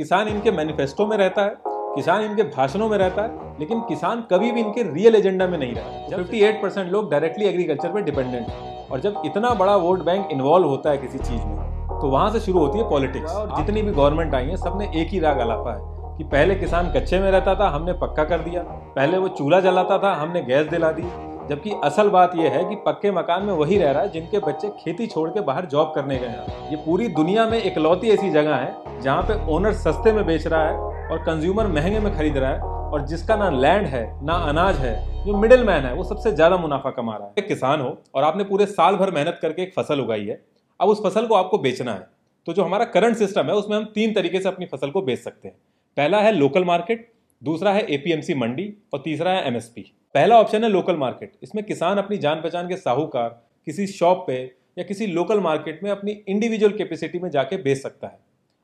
किसान इनके मैनिफेस्टो में रहता है किसान इनके भाषणों में रहता है लेकिन किसान कभी भी इनके रियल एजेंडा में नहीं रहता। फिफ्टी एट परसेंट लोग डायरेक्टली एग्रीकल्चर पे डिपेंडेंट हैं और जब इतना बड़ा वोट बैंक इन्वॉल्व होता है किसी चीज़ में तो वहाँ से शुरू होती है पॉलिटिक्स और जितनी भी गवर्नमेंट आई है सबने एक ही राग अलापा है कि पहले किसान कच्चे में रहता था हमने पक्का कर दिया। पहले वो चूल्हा जलाता था हमने गैस दिला दी। जबकि असल बात यह है कि पक्के मकान में वही रह रहा है जिनके बच्चे खेती छोड़ के बाहर जॉब करने गए हैं। ये पूरी दुनिया में इकलौती ऐसी जगह है जहाँ पे ओनर सस्ते में बेच रहा है और कंज्यूमर महँगे में खरीद रहा है और जिसका ना लैंड है, ना अनाज है, जो मिडिल मैन है, वो सबसे ज़्यादा मुनाफा कमा रहा है। एक किसान हो और आपने पूरे साल भर मेहनत करके एक फ़सल उगाई है, अब उस फ़सल को आपको बेचना है। तो जो हमारा करंट सिस्टम है, उसमें हम तीन तरीके से अपनी फ़सल को बेच सकते हैं। पहला है लोकल मार्केट दूसरा है एपीएमसी मंडी और तीसरा है एमएसपी पहला ऑप्शन है लोकल मार्केट इसमें किसान अपनी जान पहचान के साहूकार किसी शॉप पे या किसी लोकल मार्केट में अपनी इंडिविजुअल कैपेसिटी में जाके बेच सकता है।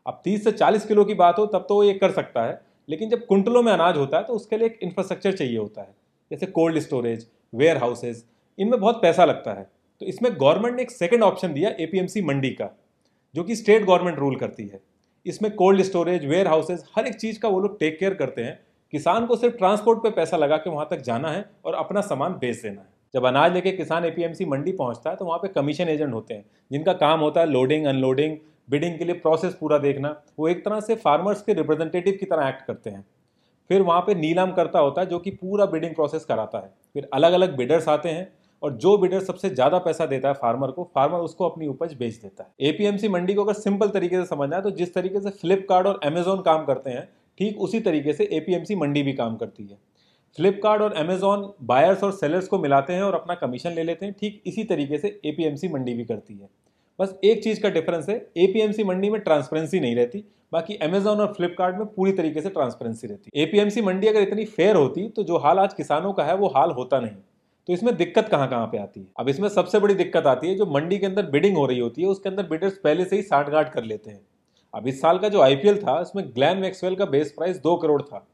अब 30 से 40 किलो की बात हो, तब तो वो ये कर सकता है। लेकिन जब कुंटलों में अनाज होता है तो उसके लिए एक इंफ्रास्ट्रक्चर चाहिए होता है। जैसे कोल्ड स्टोरेज वेयर हाउसेज इनमें बहुत पैसा लगता है। तो इसमें गवर्नमेंट ने एक सेकेंड ऑप्शन दिया एपीएमसी मंडी का, जो कि स्टेट गवर्नमेंट रूल करती है। इसमें कोल्ड स्टोरेज वेयर हाउसेज हर एक चीज़ का वो लोग टेक केयर करते हैं। किसान को सिर्फ़ ट्रांसपोर्ट पे पैसा लगा के वहाँ तक जाना है और अपना सामान बेच देना है। जब अनाज लेके किसान एपीएमसी मंडी पहुँचता है तो वहाँ पे कमीशन एजेंट होते हैं, जिनका काम होता है लोडिंग अनलोडिंग बिडिंग के लिए प्रोसेस पूरा देखना, वो एक तरह से फार्मर्स के रिप्रेजेंटेटिव की तरह एक्ट करते हैं। फिर वहाँ पे नीलाम करता होता है जो कि पूरा बिडिंग प्रोसेस कराता है। फिर अलग अलग बिडर्स आते हैं और जो बिडर सबसे ज़्यादा पैसा देता है फार्मर को फार्मर उसको अपनी उपज बेच देता है। एपीएमसी मंडी को अगर सिंपल तरीके से समझना है तो जिस तरीके से फ्लिपकार्ट और अमेजोन काम करते हैं, ठीक उसी तरीके से एपीएमसी मंडी भी काम करती है। फ्लिपकार्ट और अमेजोन बायर्स और सेलर्स को मिलाते हैं और अपना कमीशन ले लेते हैं, ठीक इसी तरीके से एपीएमसी मंडी भी करती है। बस एक चीज़ का डिफरेंस है एपीएमसी मंडी में ट्रांसपेरेंसी नहीं रहती, बाकी अमेजोन और फ्लिपकार्ट में पूरी तरीके से ट्रांसपेरेंसी रहती है। एपीएमसी मंडी अगर इतनी फेयर होती तो जो हाल आज किसानों का है, वो हाल होता नहीं। तो इसमें दिक्कत कहाँ कहाँ पे आती है? अब इसमें सबसे बड़ी दिक्कत आती है, जो मंडी के अंदर बिडिंग हो रही होती है, उसके अंदर बिडर्स पहले से ही साठ गांठ कर लेते हैं। अब इस साल का जो आईपीएल था, उसमें ग्लैन मैक्सवेल का बेस प्राइस दो करोड़ था।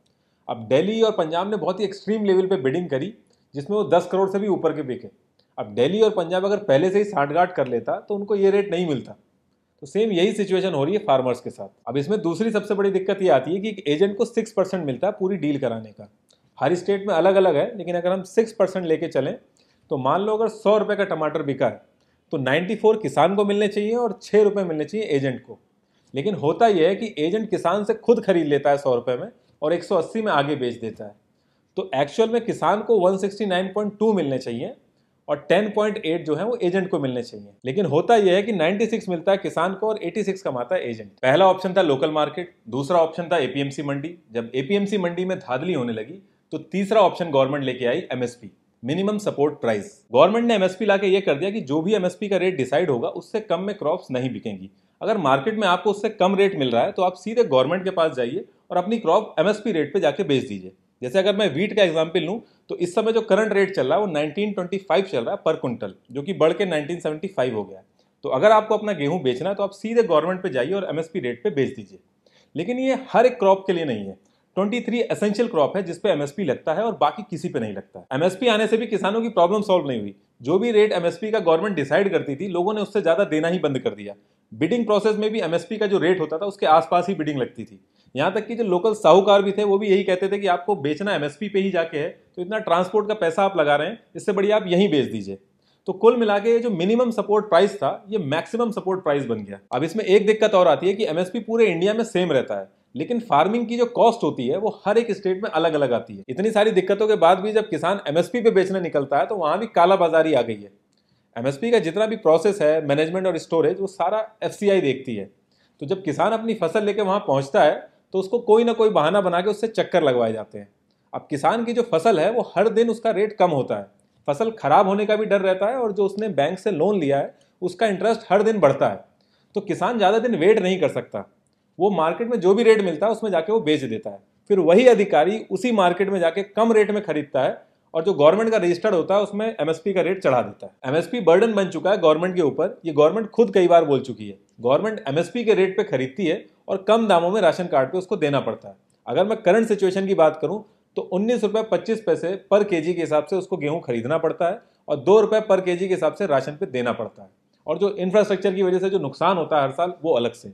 अब दिल्ली और पंजाब ने बहुत ही एक्सट्रीम लेवल पर बिडिंग करी, जिसमें वो दस करोड़ से भी ऊपर के बिके। अब दिल्ली और पंजाब अगर पहले से ही साठगांठ कर लेता तो उनको ये रेट नहीं मिलता। तो सेम यही सिचुएशन हो रही है फार्मर्स के साथ। अब इसमें दूसरी सबसे बड़ी दिक्कत ये आती है कि एजेंट को सिक्स परसेंट मिलता है पूरी डील कराने का। हर स्टेट में अलग अलग है, लेकिन अगर हम सिक्स परसेंट लेके चलें तो मान लो अगर सौ रुपये का टमाटर बिका है तो नाइन्टी फोर किसान को मिलने चाहिए और छः रुपये मिलने चाहिए एजेंट को। लेकिन होता यह है कि एजेंट किसान से खुद खरीद लेता है सौ रुपये में और एक सौ अस्सी में आगे बेच देता है। तो एक्चुअल में किसान को one sixty nine point two मिलने चाहिए और 10.8 जो है वो एजेंट को मिलने चाहिए। लेकिन होता यह है कि 96 मिलता है किसान को और 86 कमाता है एजेंट पहला ऑप्शन था लोकल मार्केट दूसरा ऑप्शन था एपीएमसी मंडी। जब एपीएमसी मंडी में धाधली होने लगी तो तीसरा ऑप्शन गवर्नमेंट लेके आई MSP minimum support price government ने एमएसपी लाके ये कर दिया कि जो भी एमएसपी का रेट डिसाइड होगा, उससे कम में क्रॉप्स नहीं बिकेंगी। अगर मार्केट में आपको उससे कम रेट मिल रहा है तो आप सीधे गवर्नमेंट के पास जाइए और अपनी क्रॉप एमएसपी रेट पे जाके बेच दीजिए। जैसे अगर मैं वीट का एग्ज़ाम्पल लूँ तो इस समय जो करंट रेट चल रहा है, वो 1925 चल रहा है पर क्विंटल जो कि बढ़ के 1975 हो गया तो अगर आपको अपना गेहूँ बेचना है तो आप सीधे गवर्नमेंट पे जाइए और एमएसपी रेट पे बेच दीजिए। लेकिन ये हर एक क्रॉप के लिए नहीं है। 23 एसेंशियल क्रॉप है जिसपे एमएसपी लगता है और बाकी किसी पे नहीं लगता है। एमएसपी आने से भी किसानों की प्रॉब्लम सॉल्व नहीं हुई। जो भी रेट एमएसपी का गवर्नमेंट डिसाइड करती थी, लोगों ने उससे ज़्यादा देना ही बंद कर दिया। बिडिंग प्रोसेस में भी एमएसपी का जो रेट होता था, उसके आसपास ही बिडिंग लगती थी। यहाँ तक कि जो लोकल साहूकार भी थे, वो भी यही कहते थे कि आपको बेचना एमएसपी पे ही जाके है तो इतना ट्रांसपोर्ट का पैसा आप लगा रहे हैं, इससे बढ़िया आप यहीं बेच दीजिए। तो कुल मिला के जो मिनिमम सपोर्ट प्राइस था, ये मैक्सिमम सपोर्ट प्राइस बन गया। अब इसमें एक दिक्कत और आती है कि एमएसपी पूरे इंडिया में सेम रहता है, लेकिन फ़ार्मिंग की जो कॉस्ट होती है, वो हर एक स्टेट में अलग अलग आती है। इतनी सारी दिक्कतों के बाद भी जब किसान एमएसपी पे बेचने निकलता है तो वहाँ भी काला बाजारी आ गई है। एमएसपी का जितना भी प्रोसेस है मैनेजमेंट और स्टोरेज वो सारा एफसीआई देखती है। तो जब किसान अपनी फ़सल लेके वहाँ पहुँचता है तो उसको कोई ना कोई बहाना बना के उससे चक्कर लगवाए जाते हैं। अब किसान की जो फ़सल है, वो हर दिन उसका रेट कम होता है। फ़सल खराब होने का भी डर रहता है और जो उसने बैंक से लोन लिया है, उसका इंटरेस्ट हर दिन बढ़ता है। तो किसान ज़्यादा दिन वेट नहीं कर सकता। वो मार्केट में जो भी रेट मिलता है, उसमें जाके वो बेच देता है। फिर वही अधिकारी उसी मार्केट में जाके कम रेट में खरीदता है और जो गवर्नमेंट का रजिस्टर्ड होता है, उसमें एमएसपी का रेट चढ़ा देता है। एमएसपी बर्डन बन चुका है गवर्नमेंट के ऊपर। ये गवर्नमेंट खुद कई बार बोल चुकी है। गवर्नमेंट एमएसपी के रेट पे खरीदती है और कम दामों में राशन कार्ड पे उसको देना पड़ता है। अगर मैं करंट सिचुएशन की बात करूँ तो उन्नीस रुपये पच्चीस पैसे पर के के हिसाब से उसको गेहूँ खरीदना पड़ता है और दो रुपये पर के के हिसाब से राशन पे देना पड़ता है। और जो इंफ्रास्ट्रक्चर की वजह से जो नुकसान होता है हर साल, वो अलग से।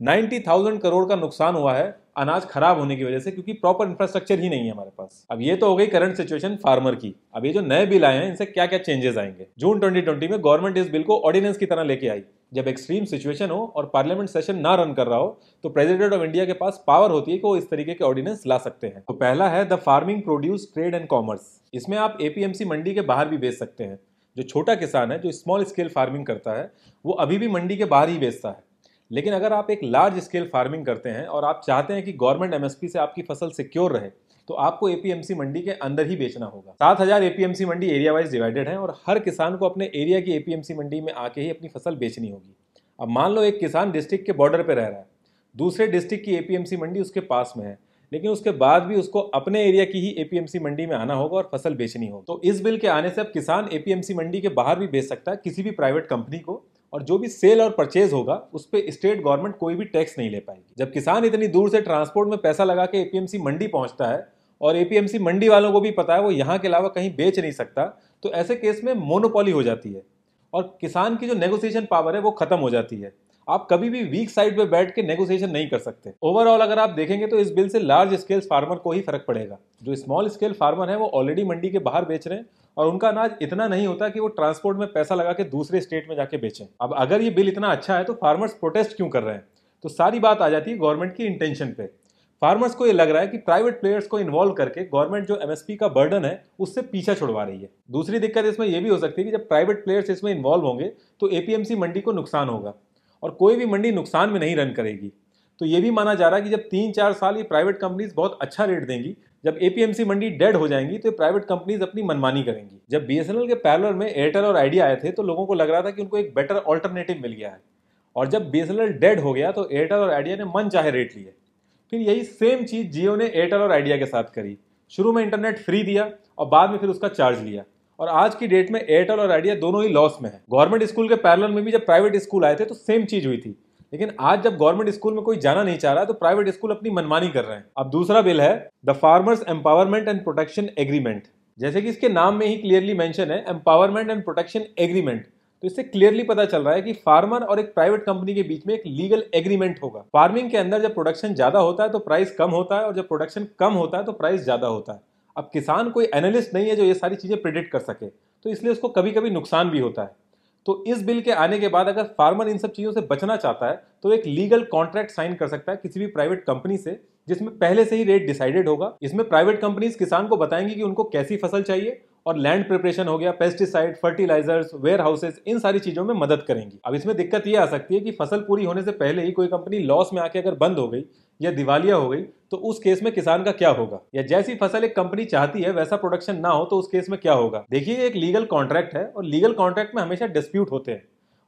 नाइन्टी थाउज़ेंड करोड़ का नुकसान हुआ है अनाज खराब होने की वजह से, क्योंकि प्रॉपर इंफ्रास्ट्रक्चर ही नहीं है हमारे पास। अब ये तो हो गई करंट सिचुएशन फार्मर की। अब ये जो नए बिल आए हैं, इनसे क्या क्या चेंजेस आएँगे जून 2020 में गवर्नमेंट इस बिल को ऑर्डिनेंस की तरह लेके आई। जब एक्सट्रीम सिचुएशन हो और पार्लियामेंट सेशन ना रन कर रहा हो तो प्रेसिडेंट ऑफ़ इंडिया के पास पावर होती है कि वो इस तरीके के ऑर्डिनेंस ला सकते हैं। तो पहला है the farming produce trade and commerce इसमें आप एपीएमसी मंडी के बाहर भी बेच सकते हैं। जो छोटा किसान है, जो स्मॉल स्केल फ़ार्मिंग करता है, वो अभी भी मंडी के बाहर ही बेचता है। लेकिन अगर आप एक लार्ज स्केल फ़ार्मिंग करते हैं और आप चाहते हैं कि गवर्नमेंट एमएसपी से आपकी फ़सल सिक्योर रहे तो आपको एपीएमसी मंडी के अंदर ही बेचना होगा। सात हज़ार APMC mandi area wise divided है और हर किसान को अपने एरिया की एपीएमसी मंडी में आके ही अपनी फ़सल बेचनी होगी। अब मान लो एक किसान डिस्ट्रिक्ट के बॉर्डर पर रह रहा है, दूसरे डिस्ट्रिक्ट की एपीएमसी मंडी उसके पास में है, लेकिन उसके बाद भी उसको अपने एरिया की ही एपीएमसी मंडी में आना होगा और फ़सल बेचनी होगी। तो इस बिल के आने से अब किसान एपीएमसी मंडी के बाहर भी बेच सकता है किसी भी प्राइवेट कंपनी को। और जो भी सेल और परचेज होगा, उस पर स्टेट गवर्नमेंट कोई भी टैक्स नहीं ले पाएगी। जब किसान इतनी दूर से ट्रांसपोर्ट में पैसा लगा के एपीएमसी मंडी पहुँचता है और एपीएमसी मंडी वालों को भी पता है, वो यहाँ के अलावा कहीं बेच नहीं सकता तो ऐसे केस में मोनोपॉली हो जाती है और किसान की जो नेगोशिएशन पावर है, वो खत्म हो जाती है। आप कभी भी वीक साइड पे बैठ के नेगोशिएशन नहीं कर सकते। ओवरऑल अगर आप देखेंगे तो इस बिल से लार्ज स्केल फार्मर को ही फ़र्क पड़ेगा। जो स्मॉल स्केल फार्मर है, वो ऑलरेडी मंडी के बाहर बेच रहे हैं और उनका अनाज इतना नहीं होता कि वो ट्रांसपोर्ट में पैसा लगा के दूसरे स्टेट में जाके बेचें। अब अगर ये बिल इतना अच्छा है तो फार्मर्स प्रोटेस्ट क्यों कर रहे हैं? तो सारी बात आ जाती है गवर्नमेंट की इंटेंशन पे। फार्मर्स को ये लग रहा है कि प्राइवेट प्लेयर्स को इन्वॉल्व करके गवर्नमेंट जो एमएसपी का बर्डन है, उससे पीछा छुड़वा रही है। दूसरी दिक्कत इसमें यह भी हो सकती है कि जब प्राइवेट प्लेयर्स इसमें इन्वॉल्व होंगे तो एपीएमसी मंडी को नुकसान होगा। और कोई भी मंडी नुकसान में नहीं रन करेगी। तो ये भी माना जा रहा है कि जब तीन चार साल ये प्राइवेट कंपनीज़ बहुत अच्छा रेट देंगी, जब एपीएमसी मंडी डेड हो जाएँगी तो प्राइवेट कंपनीज़ अपनी मनमानी करेंगी। जब बीएसएनएल के पैरलर में एयरटेल और आइडिया आए थे तो लोगों को लग रहा था कि उनको एक बेटर ऑल्टरनेटिव मिल गया है। और जब बीएसएनएल डेड हो गया तो एयरटेल और आइडिया ने मन चाहे रेट लिए। फिर यही सेम चीज़ जियो ने एयरटेल और आइडिया के साथ करी। शुरू में इंटरनेट फ्री दिया और बाद में फिर उसका चार्ज लिया। और आज की डेट में एयरटेल और आइडिया दोनों ही लॉस में है। गवर्नमेंट स्कूल के पैरल में भी जब प्राइवेट स्कूल आए थे तो सेम चीज़ हुई थी। लेकिन आज जब गवर्नमेंट स्कूल में कोई जाना नहीं चाह रहा तो प्राइवेट स्कूल अपनी मनमानी कर रहे हैं। अब दूसरा बिल है the farmers empowerment and protection agreement जैसे कि इसके नाम में ही क्लियरली मेंशन है एम्पावरमेंट एंड प्रोटेक्शन एग्रीमेंट तो इससे क्लियरली पता चल रहा है कि फार्मर और एक प्राइवेट कंपनी के बीच में एक लीगल एग्रीमेंट होगा। फ़ार्मिंग के अंदर जब प्रोडक्शन ज़्यादा होता है तो प्राइस कम होता है और जब प्रोडक्शन कम होता है तो प्राइस ज़्यादा होता है। अब किसान कोई एनालिस्ट नहीं है जो ये सारी चीज़ें प्रिडिक्ट कर सके तो इसलिए उसको कभी कभी नुकसान भी होता है। तो इस बिल के आने के बाद अगर फार्मर इन सब चीज़ों से बचना चाहता है तो एक लीगल कॉन्ट्रैक्ट साइन कर सकता है किसी भी प्राइवेट कंपनी से, जिसमें पहले से ही रेट डिसाइडेड होगा। इसमें प्राइवेट कंपनीज़ किसान को बताएँगी कि उनको कैसी फ़सल चाहिए और लैंड प्रिपरेशन हो गया पेस्टिसाइड फर्टिलाइजर्स वेयर हाउसेज इन सारी चीज़ों में मदद करेंगी। अब इसमें दिक्कत ये आ सकती है कि फ़सल पूरी होने से पहले ही कोई कंपनी लॉस में आके अगर बंद हो गई या दिवालिया हो गई तो उस केस में किसान का क्या होगा? या जैसी फ़सल एक कंपनी चाहती है, वैसा प्रोडक्शन ना हो तो उस केस में क्या होगा? देखिए, एक लीगल कॉन्ट्रैक्ट है और लीगल कॉन्ट्रैक्ट में हमेशा डिस्प्यूट होते हैं।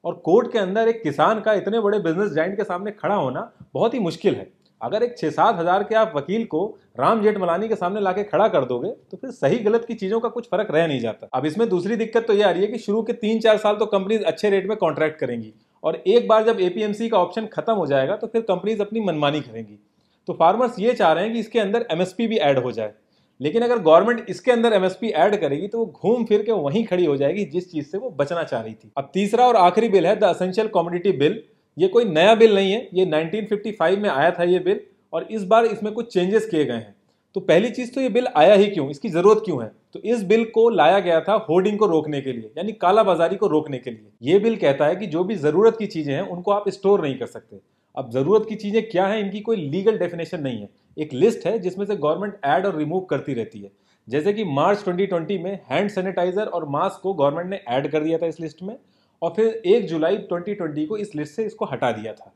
और कोर्ट के अंदर एक किसान का इतने बड़े बिज़नेस जाइंट के सामने खड़ा होना बहुत ही मुश्किल है। अगर एक छह सात हज़ार के आप वकील को राम जेठमलानी के सामने लाके खड़ा कर दोगे तो फिर सही गलत की चीज़ों का कुछ फ़र्क रह नहीं जाता। अब इसमें दूसरी दिक्कत तो ये आ रही है कि शुरू के तीन चार साल तो कंपनीज़ अच्छे रेट में कॉन्ट्रैक्ट करेंगी। और एक बार जब एपीएमसी का ऑप्शन खत्म हो जाएगा तो फिर कंपनीज़ अपनी मनमानी करेंगी। तो फार्मर्स ये चाह रहे हैं कि इसके अंदर एमएसपी भी ऐड हो जाए। लेकिन अगर गवर्नमेंट इसके अंदर एमएसपी ऐड करेगी तो वो घूम फिर के वहीं खड़ी हो जाएगी जिस चीज़ से वो बचना चाह रही थी। अब तीसरा और आखिरी बिल है द असेंशियल कॉमोडिटी बिल ये कोई नया बिल नहीं है, ये 1955 में आया था ये बिल और इस बार इसमें कुछ चेंजेस किए गए हैं। तो पहली चीज़ तो ये बिल आया ही क्यों? इसकी ज़रूरत क्यों है? तो इस बिल को लाया गया था होर्डिंग को रोकने के लिए, यानी कालाबाजारी को रोकने के लिए। ये बिल कहता है कि जो भी ज़रूरत की चीज़ें हैं, उनको आप स्टोर नहीं कर सकते। अब ज़रूरत की चीज़ें क्या है, इनकी कोई लीगल डेफिनेशन नहीं है। एक लिस्ट है जिसमें से गवर्नमेंट ऐड और रिमूव करती रहती है। जैसे कि मार्च 2020 में हैंड सैनिटाइजर और मास्क को गवर्नमेंट ने ऐड कर दिया था इस लिस्ट में और फिर एक जुलाई 2020 को इस लिस्ट से इसको हटा दिया था।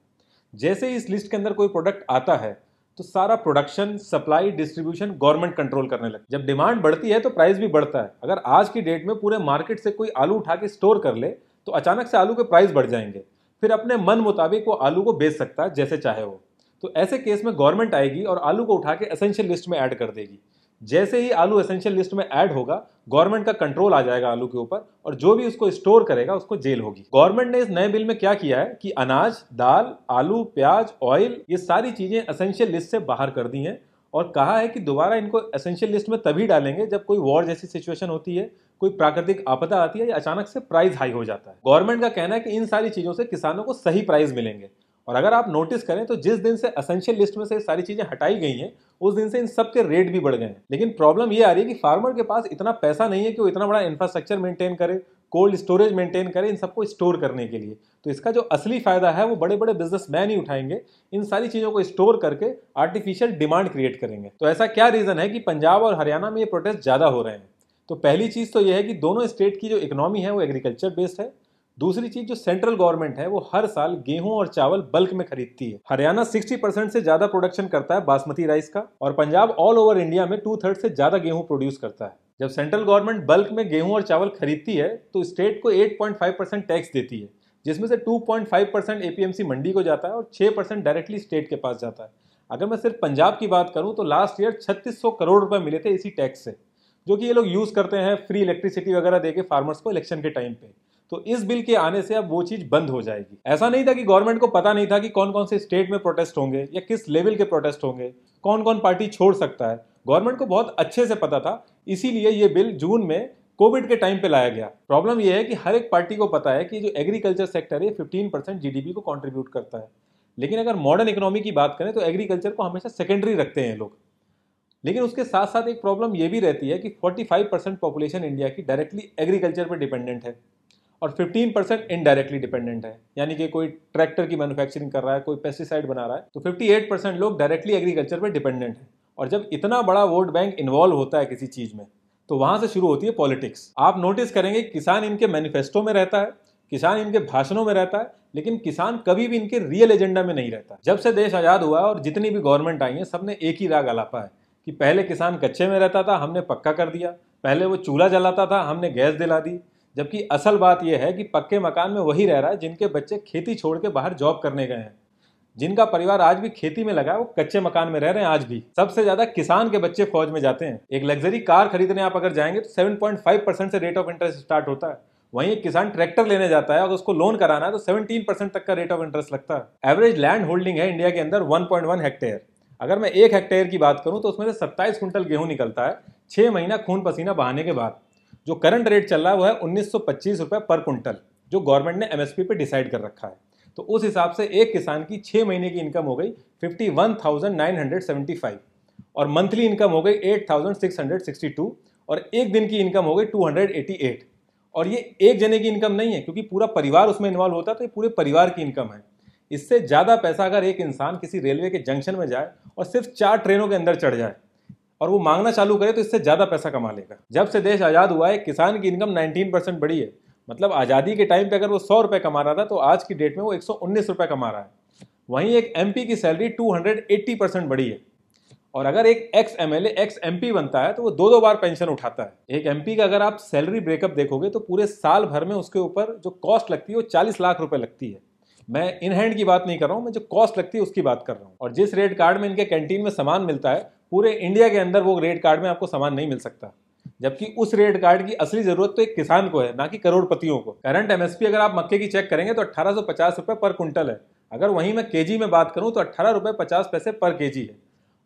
जैसे ही इस लिस्ट के अंदर कोई प्रोडक्ट आता है तो सारा production supply distribution government control करने लगे। जब डिमांड बढ़ती है तो प्राइस भी बढ़ता है। अगर आज की डेट में पूरे मार्केट से कोई आलू उठा के स्टोर कर ले तो अचानक से आलू के प्राइस बढ़ जाएँगे। फिर अपने मन मुताबिक वो आलू को बेच सकता है, जैसे चाहे वो। तो ऐसे केस में गवर्नमेंट आएगी और आलू को उठा के असेंशियल लिस्ट में ऐड कर देगी। जैसे ही आलू एसेंशियल लिस्ट में ऐड होगा, गवर्नमेंट का कंट्रोल आ जाएगा आलू के ऊपर और जो भी उसको स्टोर करेगा, उसको जेल होगी। गवर्नमेंट ने इस नए बिल में क्या किया है कि अनाज, दाल, आलू, प्याज ऑयल ये सारी चीज़ें असेंशियल लिस्ट से बाहर कर दी हैं। और कहा है कि दोबारा इनको एसेंशियल लिस्ट में तभी डालेंगे जब कोई वॉर जैसी सिचुएशन होती है, कोई प्राकृतिक आपदा आती है या अचानक से प्राइस हाई हो जाता है। गवर्नमेंट का कहना है कि इन सारी चीज़ों से किसानों को सही प्राइस मिलेंगे। और अगर आप नोटिस करें तो जिस दिन से असेंशियल लिस्ट में से सारी चीज़ें हटाई गई हैं, उस दिन से इन सब के रेट भी बढ़ गए हैं। लेकिन प्रॉब्लम ये आ रही है कि फार्मर के पास इतना पैसा नहीं है कि वो इतना बड़ा इंफ्रास्ट्रक्चर मेंटेन करे कोल्ड स्टोरेज मेंटेन करें इन सबको स्टोर करने के लिए। तो इसका जो असली फ़ायदा है, वो बड़े बड़े बिजनेसमैन ही उठाएँगे, इन सारी चीज़ों को स्टोर करके आर्टिफिशियल डिमांड क्रिएट करेंगे। तो ऐसा क्या रीजन है कि पंजाब और हरियाणा में ये प्रोटेस्ट ज़्यादा हो रहे हैं? तो पहली चीज़ तो ये है कि दोनों स्टेट की जो इकोनॉमी है, वो एग्रीकल्चर बेस्ड है। दूसरी चीज़, जो सेंट्रल गवर्नमेंट है, वो हर साल गेहूँ और चावल बल्क में खरीदती है। हरियाणा 60 परसेंट से ज़्यादा प्रोडक्शन करता है बासमती राइस का, और पंजाब ऑल ओवर इंडिया में टू थर्ड से ज़्यादा गेहूँ प्रोड्यूस करता है। जब सेंट्रल गवर्नमेंट बल्क में गेहूँ और चावल खरीदती है तो स्टेट को 8.5 परसेंट टैक्स देती है, जिसमें से 2.5 परसेंट एपीएमसी मंडी को जाता है और 6 परसेंट डायरेक्टली स्टेट के पास जाता है। अगर मैं सिर्फ़ पंजाब की बात करूँ तो लास्ट ईयर 3600 करोड़ रुपए मिले थे इसी टैक्स से, जो कि ये लोग यूज़ करते हैं फ्री इलेक्ट्रिसिटी वगैरह देके फार्मर्स को इलेक्शन के टाइम पे। तो इस बिल के आने से अब वो चीज़ बंद हो जाएगी। ऐसा नहीं था कि गवर्नमेंट को पता नहीं था कि कौन कौन से स्टेट में प्रोटेस्ट होंगे या किस लेवल के प्रोटेस्ट होंगे कौन कौन पार्टी छोड़ सकता है। गवर्नमेंट को बहुत अच्छे से पता था, इसीलिए ये बिल जून में कोविड के टाइम पे लाया गया। प्रॉब्लम यह है कि हर एक पार्टी को पता है कि जो एग्रीकल्चर सेक्टर है फिफ्टीन परसेंट जीडीपी को कंट्रीब्यूट करता है। लेकिन अगर मॉडर्न इकोनॉमी की बात करें तो एग्रीकल्चर को हमेशा सेकेंडरी रखते हैं लोग। लेकिन उसके साथ साथ एक प्रॉब्लम ये भी रहती है कि 45 परसेंट पॉपुलेशन इंडिया की डायरेक्टली एग्रीकल्चर पर डिपेंडेंट है और 15 परसेंट इनडायरेक्टली डिपेंडेंट है। यानी कि कोई ट्रैक्टर की मैन्युफैक्चरिंग कर रहा है, कोई पेस्टिसाइड बना रहा है तो 58 परसेंट लोग डायरेक्टली एग्रीकल्चर पर डिपेंडेंट है। और जब इतना बड़ा वोट बैंक इन्वॉल्व होता है किसी चीज़ में तो वहाँ से शुरू होती है पॉलिटिक्स आप नोटिस करेंगे किसान इनके मैनिफेस्टो में रहता है, किसान इनके भाषणों में रहता है, लेकिन किसान कभी भी इनके रियल एजेंडा में नहीं रहता। जब से देश आज़ाद हुआ और जितनी भी गवर्नमेंट आई है, सबने एक ही राग अलापा है कि पहले किसान कच्चे में रहता था, हमने पक्का कर दिया। पहले वो चूल्हा जलाता था, हमने गैस दिला दी। जबकि असल बात यह है कि पक्के मकान में वही रह रहा है जिनके बच्चे खेती छोड़ के बाहर जॉब करने गए हैं। जिनका परिवार आज भी खेती में लगा है, वो कच्चे मकान में रह रहे हैं आज भी। सबसे ज़्यादा किसान के बच्चे फौज में जाते हैं। एक लग्जरी कार खरीदने आप अगर जाएँगे तो 7.5 परसेंट से रेट ऑफ़ इंटरेस्ट स्टार्ट होता है। वहीं एक किसान ट्रैक्टर लेने जाता है, और उसको लोन कराना है तो 17 परसेंट तक का रेट ऑफ़ इंटरेस्ट लगता है। एवरेज लैंड होल्डिंग है इंडिया के अंदर 1.1 हेक्टेयर अगर मैं एक हेक्टेयर की बात करूँ तो उसमें से सत्ताईस कुंटल गेहूँ निकलता है, छह महीना खून पसीना बहाने के बाद। जो करंट रेट चल रहा है, वो है उन्नीस सौ पर कुंटल जो गवर्नमेंट ने एमएसपी पे डिसाइड कर रखा है। तो उस हिसाब से एक किसान की छः महीने की इनकम हो गई fifty one thousand nine hundred seventy five और मंथली इनकम हो गई eight thousand six hundred sixty two और एक दिन की इनकम हो गई टू हंड्रेड एटी एट और ये एक जने की इनकम नहीं है, क्योंकि पूरा परिवार उसमें इन्वॉल्व होता है तो ये पूरे परिवार की इनकम है। इससे ज़्यादा पैसा अगर एक इंसान किसी रेलवे के जंक्शन में जाए और सिर्फ़ चार ट्रेनों के अंदर चढ़ जाए और वो मांगना चालू करे तो इससे ज़्यादा पैसा कमा लेगा। जब से देश आज़ाद हुआ है, किसान की इनकम 19 परसेंट बढ़ी है। मतलब आज़ादी के टाइम पे अगर वो सौ रुपये कमा रहा था तो आज की डेट में वो एक सौ उन्नीस रुपये कमा रहा है। वहीं एक एमपी की salary two hundred eighty percent बढ़ी है। और अगर एक ex M L ex M बनता है तो वो दो दो बार पेंशन उठाता है। एक एमपी का अगर आप सैलरी ब्रेकअप देखोगे तो पूरे साल भर में उसके ऊपर जो कॉस्ट लगती है, वो चालीस लाख रुपये लगती है। मैं इन हैंड की बात नहीं कर रहा हूँ, मैं जो कॉस्ट लगती है, उसकी बात कर रहा हूँ। और जिस रेट कार्ड में इनके कैंटीन में सामान मिलता है, पूरे इंडिया के अंदर वो रेट कार्ड में आपको सामान नहीं मिल सकता। जबकि उस रेट कार्ड की असली ज़रूरत तो एक किसान को है, ना कि करोड़पतियों को। करंट एमएसपी अगर आप मक्के की चेक करेंगे तो अट्ठारह रुपए पर क्विंटल है। अगर वहीं मैं केजी में बात करूँ तो अट्ठारह रुपए पचास पैसे पर केजी है।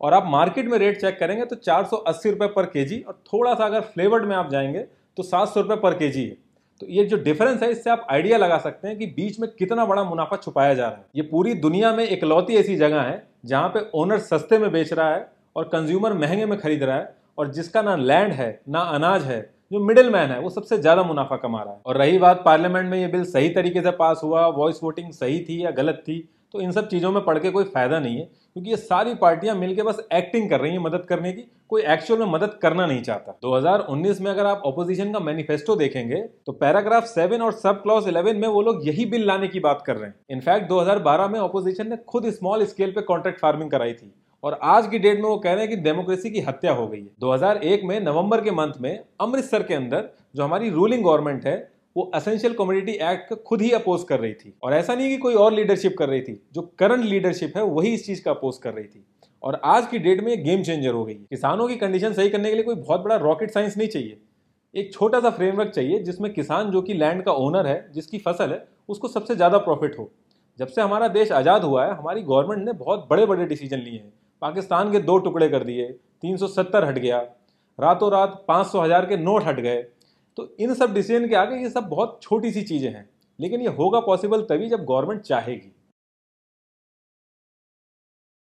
और आप मार्केट में रेट चेक करेंगे तो चार सौ अस्सी रुपए पर केजी, और थोड़ा सा अगर फ्लेवर्ड में आप जाएँगे तो सात सौ रुपए पर केजी है। तो ये जो डिफरेंस है, इससे आप आइडिया लगा सकते हैं कि बीच में कितना बड़ा मुनाफा छुपाया जा रहा है। ये पूरी दुनिया में इकलौती ऐसी जगह है जहाँ पे ओनर सस्ते में बेच रहा है और कंज्यूमर महँगे में खरीद रहा है। और जिसका ना लैंड है, ना अनाज है, जो मिडिल मैन है, वो सबसे ज़्यादा मुनाफा कमा रहा है। और रही बात पार्लियामेंट में ये बिल सही तरीके से पास हुआ वॉइस वोटिंग सही थी या गलत थी तो इन सब चीज़ों में पढ़ के कोई फ़ायदा नहीं है, क्योंकि ये सारी पार्टियाँ मिलकर बस एक्टिंग कर रही हैं मदद करने की, कोई एक्चुअल में मदद करना नहीं चाहता। 2019 में अगर आप ऑपोजिशन का मैनिफेस्टो देखेंगे तो पैराग्राफ सेवन और सब क्लॉज इलेवन में वो लोग यही बिल लाने की बात कर रहे हैं। इनफैक्ट 2012 में ऑपोजिशन ने खुद स्मॉल स्केल पे कॉन्ट्रैक्ट फ़ार्मिंग कराई थी। और आज की डेट में वो कह रहे हैं कि डेमोक्रेसी की हत्या हो गई है। 2001 में नवंबर के मंथ में अमृतसर के अंदर जो हमारी रूलिंग गवर्नमेंट है, वो असेंशियल कम्युनिटी एक्ट को खुद ही अपोज कर रही थी। और ऐसा नहीं कि कोई और लीडरशिप कर रही थी, जो करंट लीडरशिप है, वही इस चीज़ का अपोज कर रही थी। और आज की डेट में ये गेम चेंजर हो गई किसानों की कंडीशन सही करने के लिए कोई बहुत बड़ा रॉकेट साइंस नहीं चाहिए। एक छोटा सा फ्रेमवर्क चाहिए, जिसमें किसान जो कि लैंड का ओनर है, जिसकी फ़सल है, उसको सबसे ज़्यादा प्रॉफिट हो। जब से हमारा देश आज़ाद हुआ है, हमारी गवर्नमेंट ने बहुत बड़े बड़े डिसीज़न लिए हैं। पाकिस्तान के दो टुकड़े कर दिए 370 हट गया, रातों रात पाँच सौ हज़ार के नोट हट गए। तो इन सब डिसीज़न के आगे ये सब बहुत छोटी सी चीज़ें हैं, लेकिन ये होगा पॉसिबल तभी जब गवर्नमेंट चाहेगी।